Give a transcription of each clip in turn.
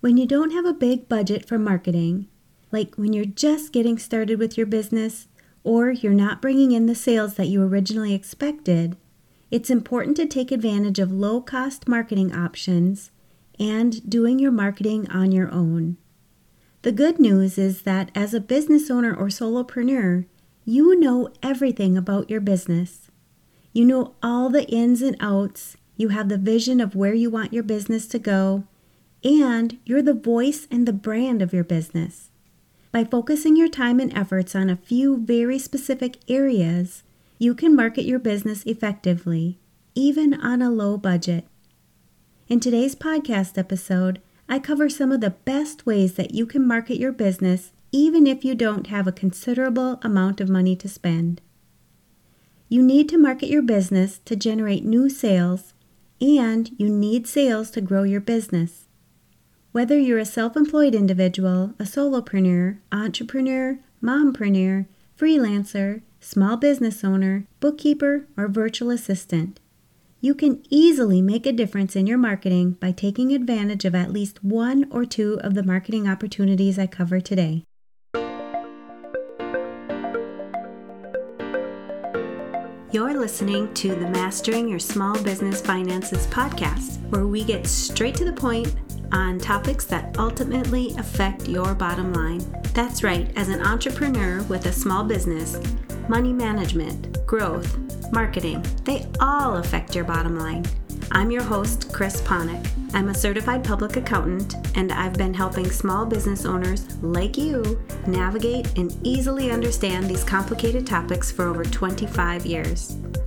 When you don't have a big budget for marketing, like when you're just getting started with your business or you're not bringing in the sales that you originally expected, it's important to take advantage of low cost marketing options and doing your marketing on your own. The good news is that as a business owner or solopreneur, you know everything about your business. You know all the ins and outs, you have the vision of where you want your business to go, and you're the voice and the brand of your business. By focusing your time and efforts on a few very specific areas, you can market your business effectively, even on a low budget. In today's podcast episode, I cover some of the best ways that you can market your business even if you don't have a considerable amount of money to spend. You need to market your business to generate new sales, and you need sales to grow your business. Whether you're a self employed individual, a solopreneur, entrepreneur, mompreneur, freelancer, small business owner, bookkeeper, or virtual assistant, you can easily make a difference in your marketing by taking advantage of at least one or two of the marketing opportunities I cover today. You're listening to the Mastering Your Small Business Finances podcast, where we get straight to the point on topics that ultimately affect your bottom line. That's right, as an entrepreneur with a small business, money management, growth, marketing, they all affect your bottom line. I'm your host, Chris Ponick. I'm a certified public accountant, and I've been helping small business owners like you navigate and easily understand these complicated topics for over 25 years.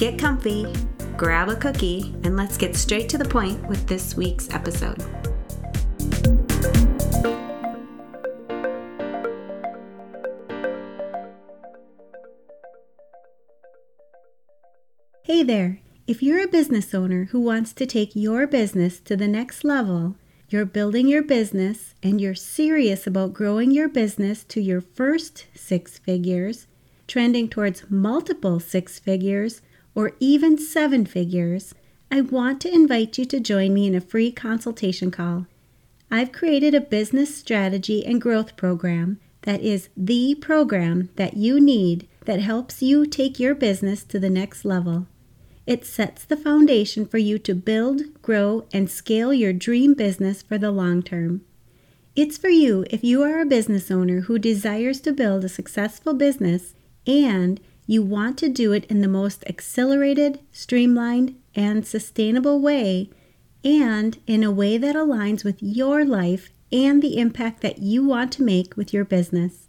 Get comfy, grab a cookie, and let's get straight to the point with this week's episode. Hey there! If you're a business owner who wants to take your business to the next level, you're building your business and you're serious about growing your business to your first six figures, trending towards multiple six figures, or even seven figures, I want to invite you to join me in a free consultation call. I've created a business strategy and growth program that is the program that you need that helps you take your business to the next level. It sets the foundation for you to build, grow, and scale your dream business for the long term. It's for you if you are a business owner who desires to build a successful business and you want to do it in the most accelerated, streamlined, and sustainable way, and in a way that aligns with your life and the impact that you want to make with your business.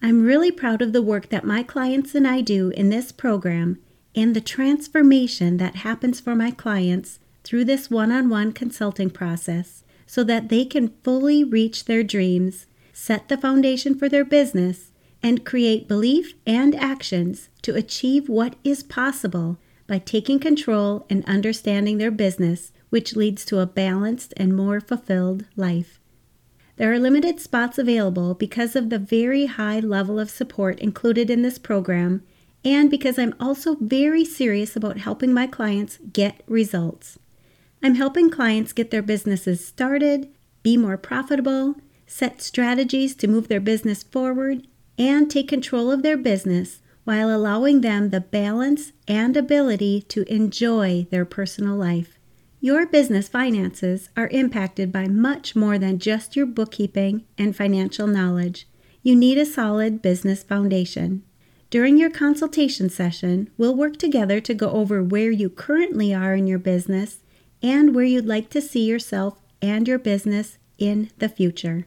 I'm really proud of the work that my clients and I do in this program and the transformation that happens for my clients through this one on one consulting process so that they can fully reach their dreams, set the foundation for their business, and create belief and actions to achieve what is possible by taking control and understanding their business, which leads to a balanced and more fulfilled life. There are limited spots available because of the very high level of support included in this program and because I'm also very serious about helping my clients get results. I'm helping clients get their businesses started, be more profitable, set strategies to move their business forward, and take control of their business while allowing them the balance and ability to enjoy their personal life. Your business finances are impacted by much more than just your bookkeeping and financial knowledge. You need a solid business foundation. During your consultation session, we'll work together to go over where you currently are in your business and where you'd like to see yourself and your business in the future.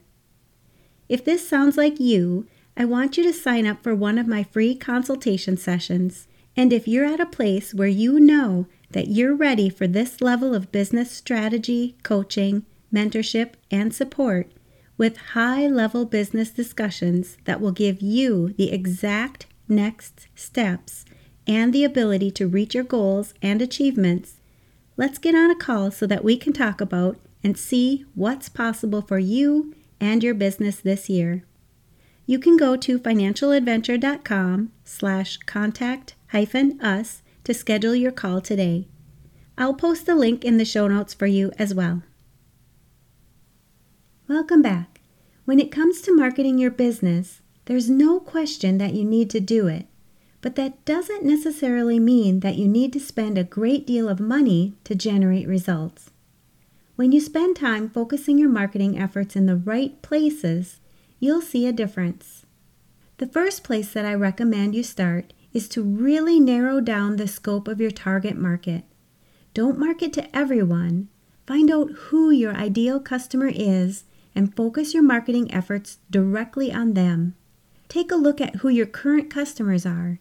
If this sounds like you, I want you to sign up for one of my free consultation sessions. And if you're at a place where you know that you're ready for this level of business strategy, coaching, mentorship, and support with high level business discussions that will give you the exact next steps and the ability to reach your goals and achievements, let's get on a call so that we can talk about and see what's possible for you and your business this year. You can go to financialadventure.com slash contact hyphen us to schedule your call today. I'll post the link in the show notes for you as well. Welcome back. When it comes to marketing your business, there's no question that you need to do it, but that doesn't necessarily mean that you need to spend a great deal of money to generate results. When you spend time focusing your marketing efforts in the right places, you'll see a difference. The first place that I recommend you start is to really narrow down the scope of your target market. Don't market to everyone. Find out who your ideal customer is and focus your marketing efforts directly on them. Take a look at who your current customers are.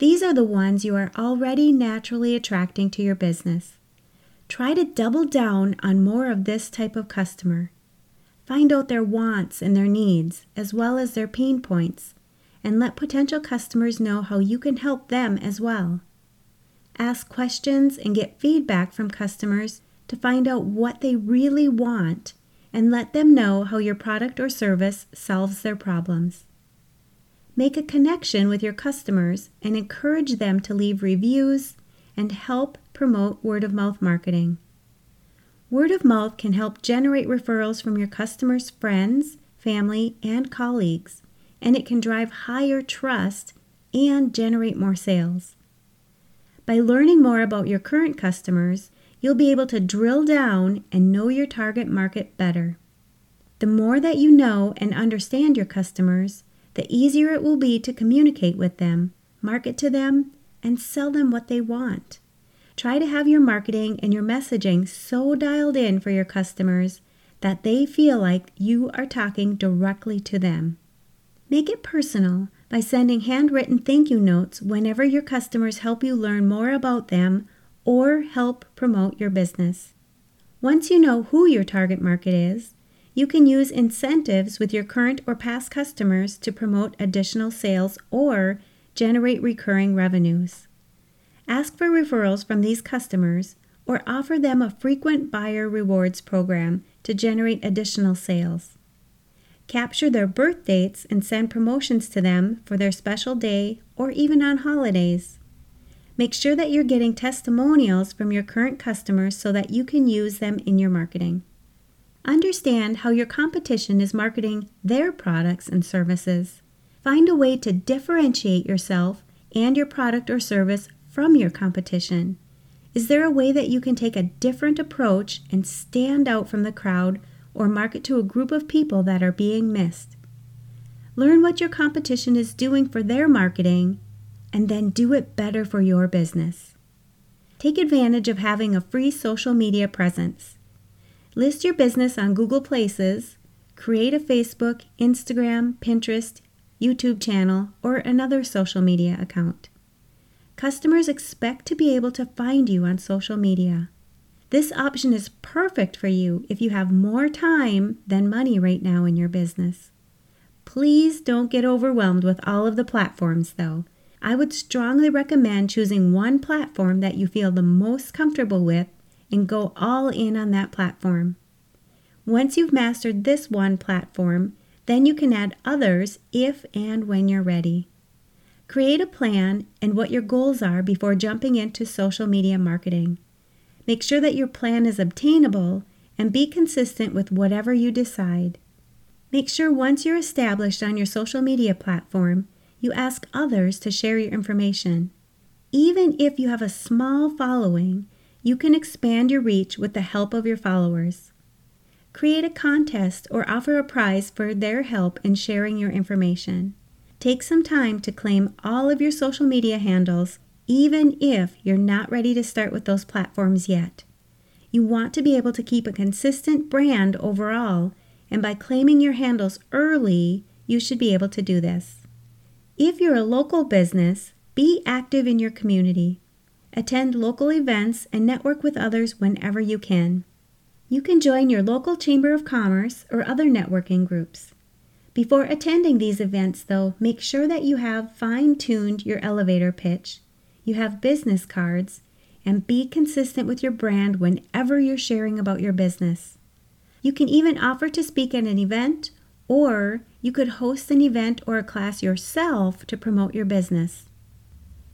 These are the ones you are already naturally attracting to your business. Try to double down on more of this type of customer. Find out their wants and their needs, as well as their pain points, and let potential customers know how you can help them as well. Ask questions and get feedback from customers to find out what they really want and let them know how your product or service solves their problems. Make a connection with your customers and encourage them to leave reviews and help promote word of mouth marketing. Word of mouth can help generate referrals from your customers' friends, family, and colleagues, and it can drive higher trust and generate more sales. By learning more about your current customers, you'll be able to drill down and know your target market better. The more that you know and understand your customers, the easier it will be to communicate with them, market to them, and sell them what they want. Try to have your marketing and your messaging so dialed in for your customers that they feel like you are talking directly to them. Make it personal by sending handwritten thank you notes whenever your customers help you learn more about them or help promote your business. Once you know who your target market is, you can use incentives with your current or past customers to promote additional sales or generate recurring revenues. Ask for referrals from these customers or offer them a frequent buyer rewards program to generate additional sales. Capture their birth dates and send promotions to them for their special day or even on holidays. Make sure that you're getting testimonials from your current customers so that you can use them in your marketing. Understand how your competition is marketing their products and services. Find a way to differentiate yourself and your product or service from your competition. Is there a way that you can take a different approach and stand out from the crowd or market to a group of people that are being missed? Learn what your competition is doing for their marketing and then do it better for your business. Take advantage of having a free social media presence. List your business on Google Places, create a Facebook, Instagram, Pinterest, YouTube channel, or another social media account. Customers expect to be able to find you on social media. This option is perfect for you if you have more time than money right now in your business. Please don't get overwhelmed with all of the platforms, though. I would strongly recommend choosing one platform that you feel the most comfortable with and go all in on that platform. Once you've mastered this one platform, then you can add others if and when you're ready. Create a plan and what your goals are before jumping into social media marketing. Make sure that your plan is obtainable and be consistent with whatever you decide. Make sure once you're established on your social media platform, you ask others to share your information. Even if you have a small following, you can expand your reach with the help of your followers. Create a contest or offer a prize for their help in sharing your information. Take some time to claim all of your social media handles, even if you're not ready to start with those platforms yet. You want to be able to keep a consistent brand overall, and by claiming your handles early, you should be able to do this. If you're a local business, be active in your community. Attend local events and network with others whenever you can. You can join your local Chamber of Commerce or other networking groups. Before attending these events, though, make sure that you have fine tuned your elevator pitch, you have business cards, and be consistent with your brand whenever you're sharing about your business. You can even offer to speak at an event, or you could host an event or a class yourself to promote your business.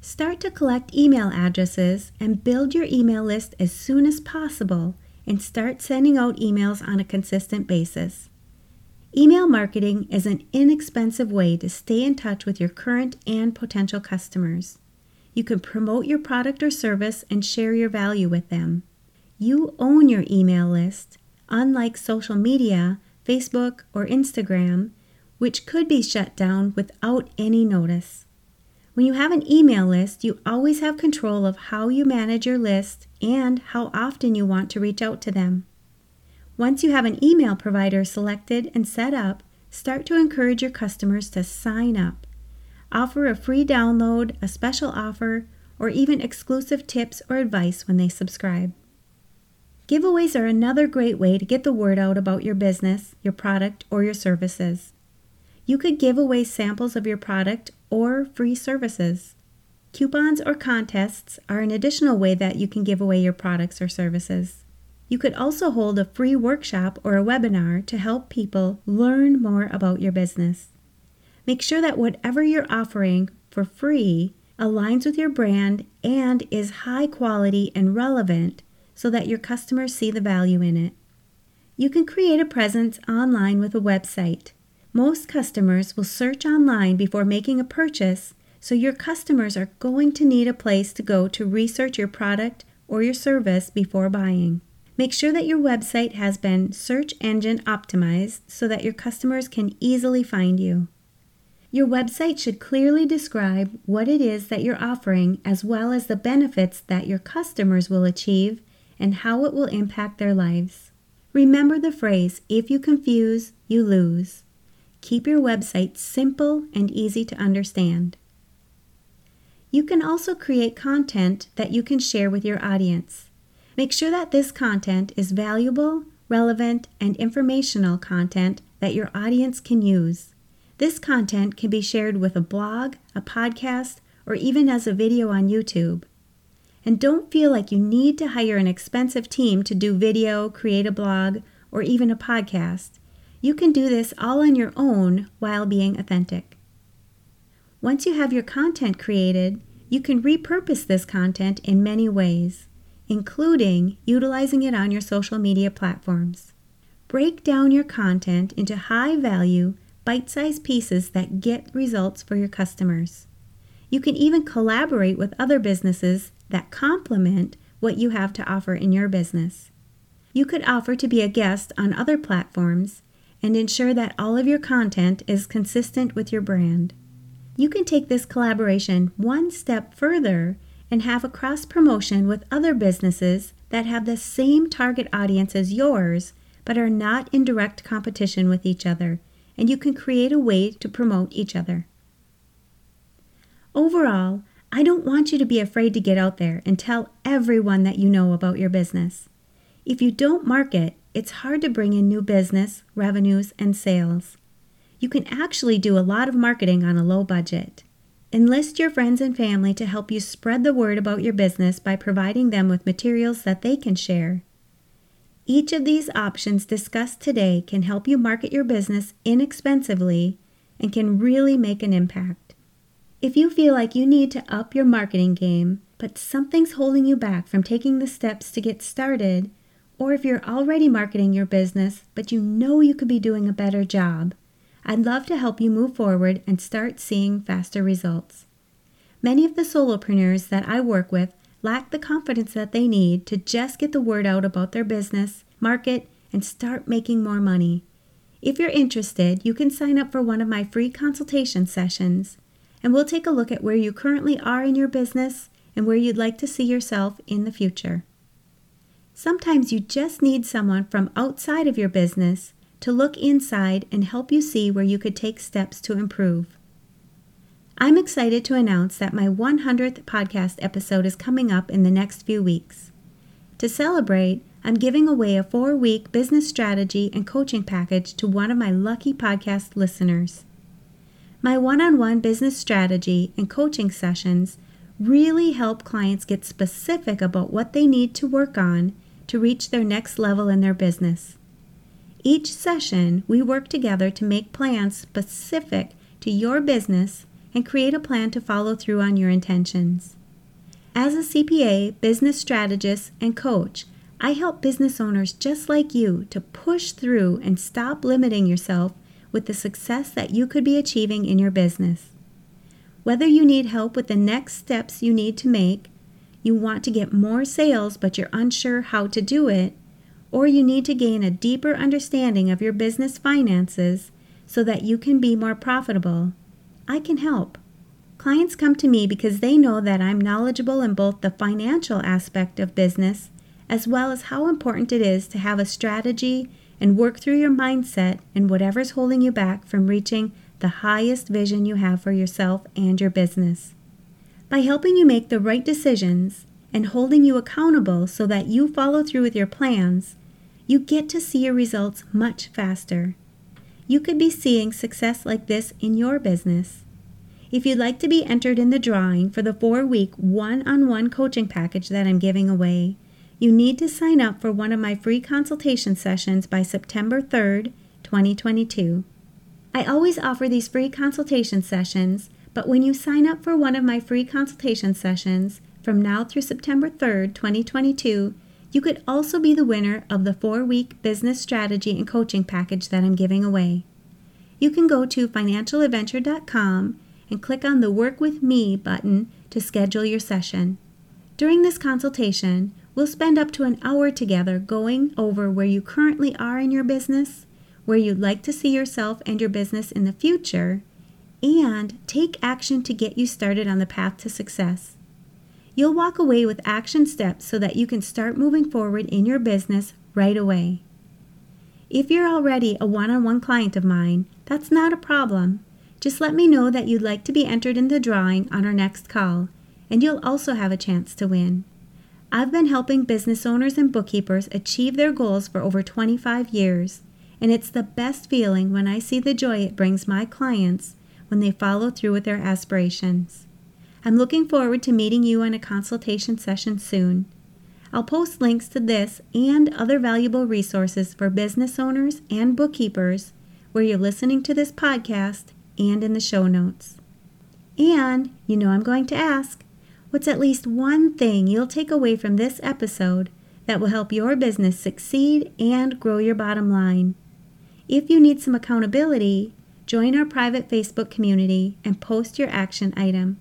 Start to collect email addresses and build your email list as soon as possible and start sending out emails on a consistent basis. Email marketing is an inexpensive way to stay in touch with your current and potential customers. You can promote your product or service and share your value with them. You own your email list, unlike social media, Facebook, or Instagram, which could be shut down without any notice. When you have an email list, you always have control of how you manage your list and how often you want to reach out to them. Once you have an email provider selected and set up, start to encourage your customers to sign up. Offer a free download, a special offer, or even exclusive tips or advice when they subscribe. Giveaways are another great way to get the word out about your business, your product, or your services. You could give away samples of your product or free services. Coupons or contests are an additional way that you can give away your products or services. You could also hold a free workshop or a webinar to help people learn more about your business. Make sure that whatever you're offering for free aligns with your brand and is high quality and relevant so that your customers see the value in it. You can create a presence online with a website most customers will search online before making a purchase, so your customers are going to need a place to go to research your product or your service before buying. Make sure that your website has been search engine optimized so that your customers can easily find you. Your website should clearly describe what it is that you're offering as well as the benefits that your customers will achieve and how it will impact their lives. Remember the phrase, if you confuse, you lose. Keep your website simple and easy to understand. You can also create content that you can share with your audience. Make sure that this content is valuable, relevant, and informational content that your audience can use. This content can be shared with a blog, a podcast, or even as a video on YouTube. And don't feel like you need to hire an expensive team to do video, create a blog, or even a podcast. You can do this all on your own while being authentic. Once you have your content created, you can repurpose this content in many ways, including utilizing it on your social media platforms. Break down your content into high value, bite sized pieces that get results for your customers. You can even collaborate with other businesses that complement what you have to offer in your business. You could offer to be a guest on other platforms and ensure that all of your content is consistent with your brand. You can take this collaboration one step further and have a cross promotion with other businesses that have the same target audience as yours but are not in direct competition with each other, and you can create a way to promote each other. Overall, I don't want you to be afraid to get out there and tell everyone that you know about your business. If you don't market, it's hard to bring in new business, revenues, and sales. You can actually do a lot of marketing on a low budget. Enlist your friends and family to help you spread the word about your business by providing them with materials that they can share. Each of these options discussed today can help you market your business inexpensively and can really make an impact. If you feel like you need to up your marketing game, but something's holding you back from taking the steps to get started, or if you're already marketing your business but you know you could be doing a better job, I'd love to help you move forward and start seeing faster results. Many of the solopreneurs that I work with lack the confidence that they need to just get the word out about their business, market, and start making more money. If you're interested, you can sign up for one of my free consultation sessions, and we'll take a look at where you currently are in your business and where you'd like to see yourself in the future. Sometimes you just need someone from outside of your business to look inside and help you see where you could take steps to improve. I'm excited to announce that my 100th podcast episode is coming up in the next few weeks. To celebrate, I'm giving away a four week business strategy and coaching package to one of my lucky podcast listeners. My one on one business strategy and coaching sessions really help clients get specific about what they need to work on to reach their next level in their business. Each session, we work together to make plans specific to your business and create a plan to follow through on your intentions. As a CPA, business strategist, and coach, I help business owners just like you to push through and stop limiting yourself with the success that you could be achieving in your business. Whether you need help with the next steps you need to make, you want to get more sales but you're unsure how to do it, or you need to gain a deeper understanding of your business finances so that you can be more profitable, I can help. Clients come to me because they know that I'm knowledgeable in both the financial aspect of business as well as how important it is to have a strategy and work through your mindset and whatever's holding you back from reaching the highest vision you have for yourself and your business. By helping you make the right decisions and holding you accountable so that you follow through with your plans, you get to see your results much faster. You could be seeing success like this in your business. If you'd like to be entered in the drawing for the four week one on one coaching package that I'm giving away, you need to sign up for one of my free consultation sessions by September 3rd, 2022. I always offer these free consultation sessions, but when you sign up for one of my free consultation sessions from now through September 3rd, 2022, you could also be the winner of the four week business strategy and coaching package that I'm giving away. You can go to financialadventure.com and click on the Work with Me button to schedule your session. During this consultation, We'll spend up to an hour together going over where you currently are in your business, where you'd like to see yourself and your business in the future, and take action to get you started on the path to success. You'll walk away with action steps so that you can start moving forward in your business right away. If you're already a one on one client of mine, that's not a problem. Just let me know that you'd like to be entered in the drawing on our next call, and you'll also have a chance to win. I've been helping business owners and bookkeepers achieve their goals for over 25 years, and it's the best feeling when I see the joy it brings my clients when they follow through with their aspirations. I'm looking forward to meeting you in a consultation session soon. I'll post links to this and other valuable resources for business owners and bookkeepers where you're listening to this podcast and in the show notes. And you know I'm going to ask What's at least one thing you'll take away from this episode that will help your business succeed and grow your bottom line? If you need some accountability, join our private Facebook community and post your action item.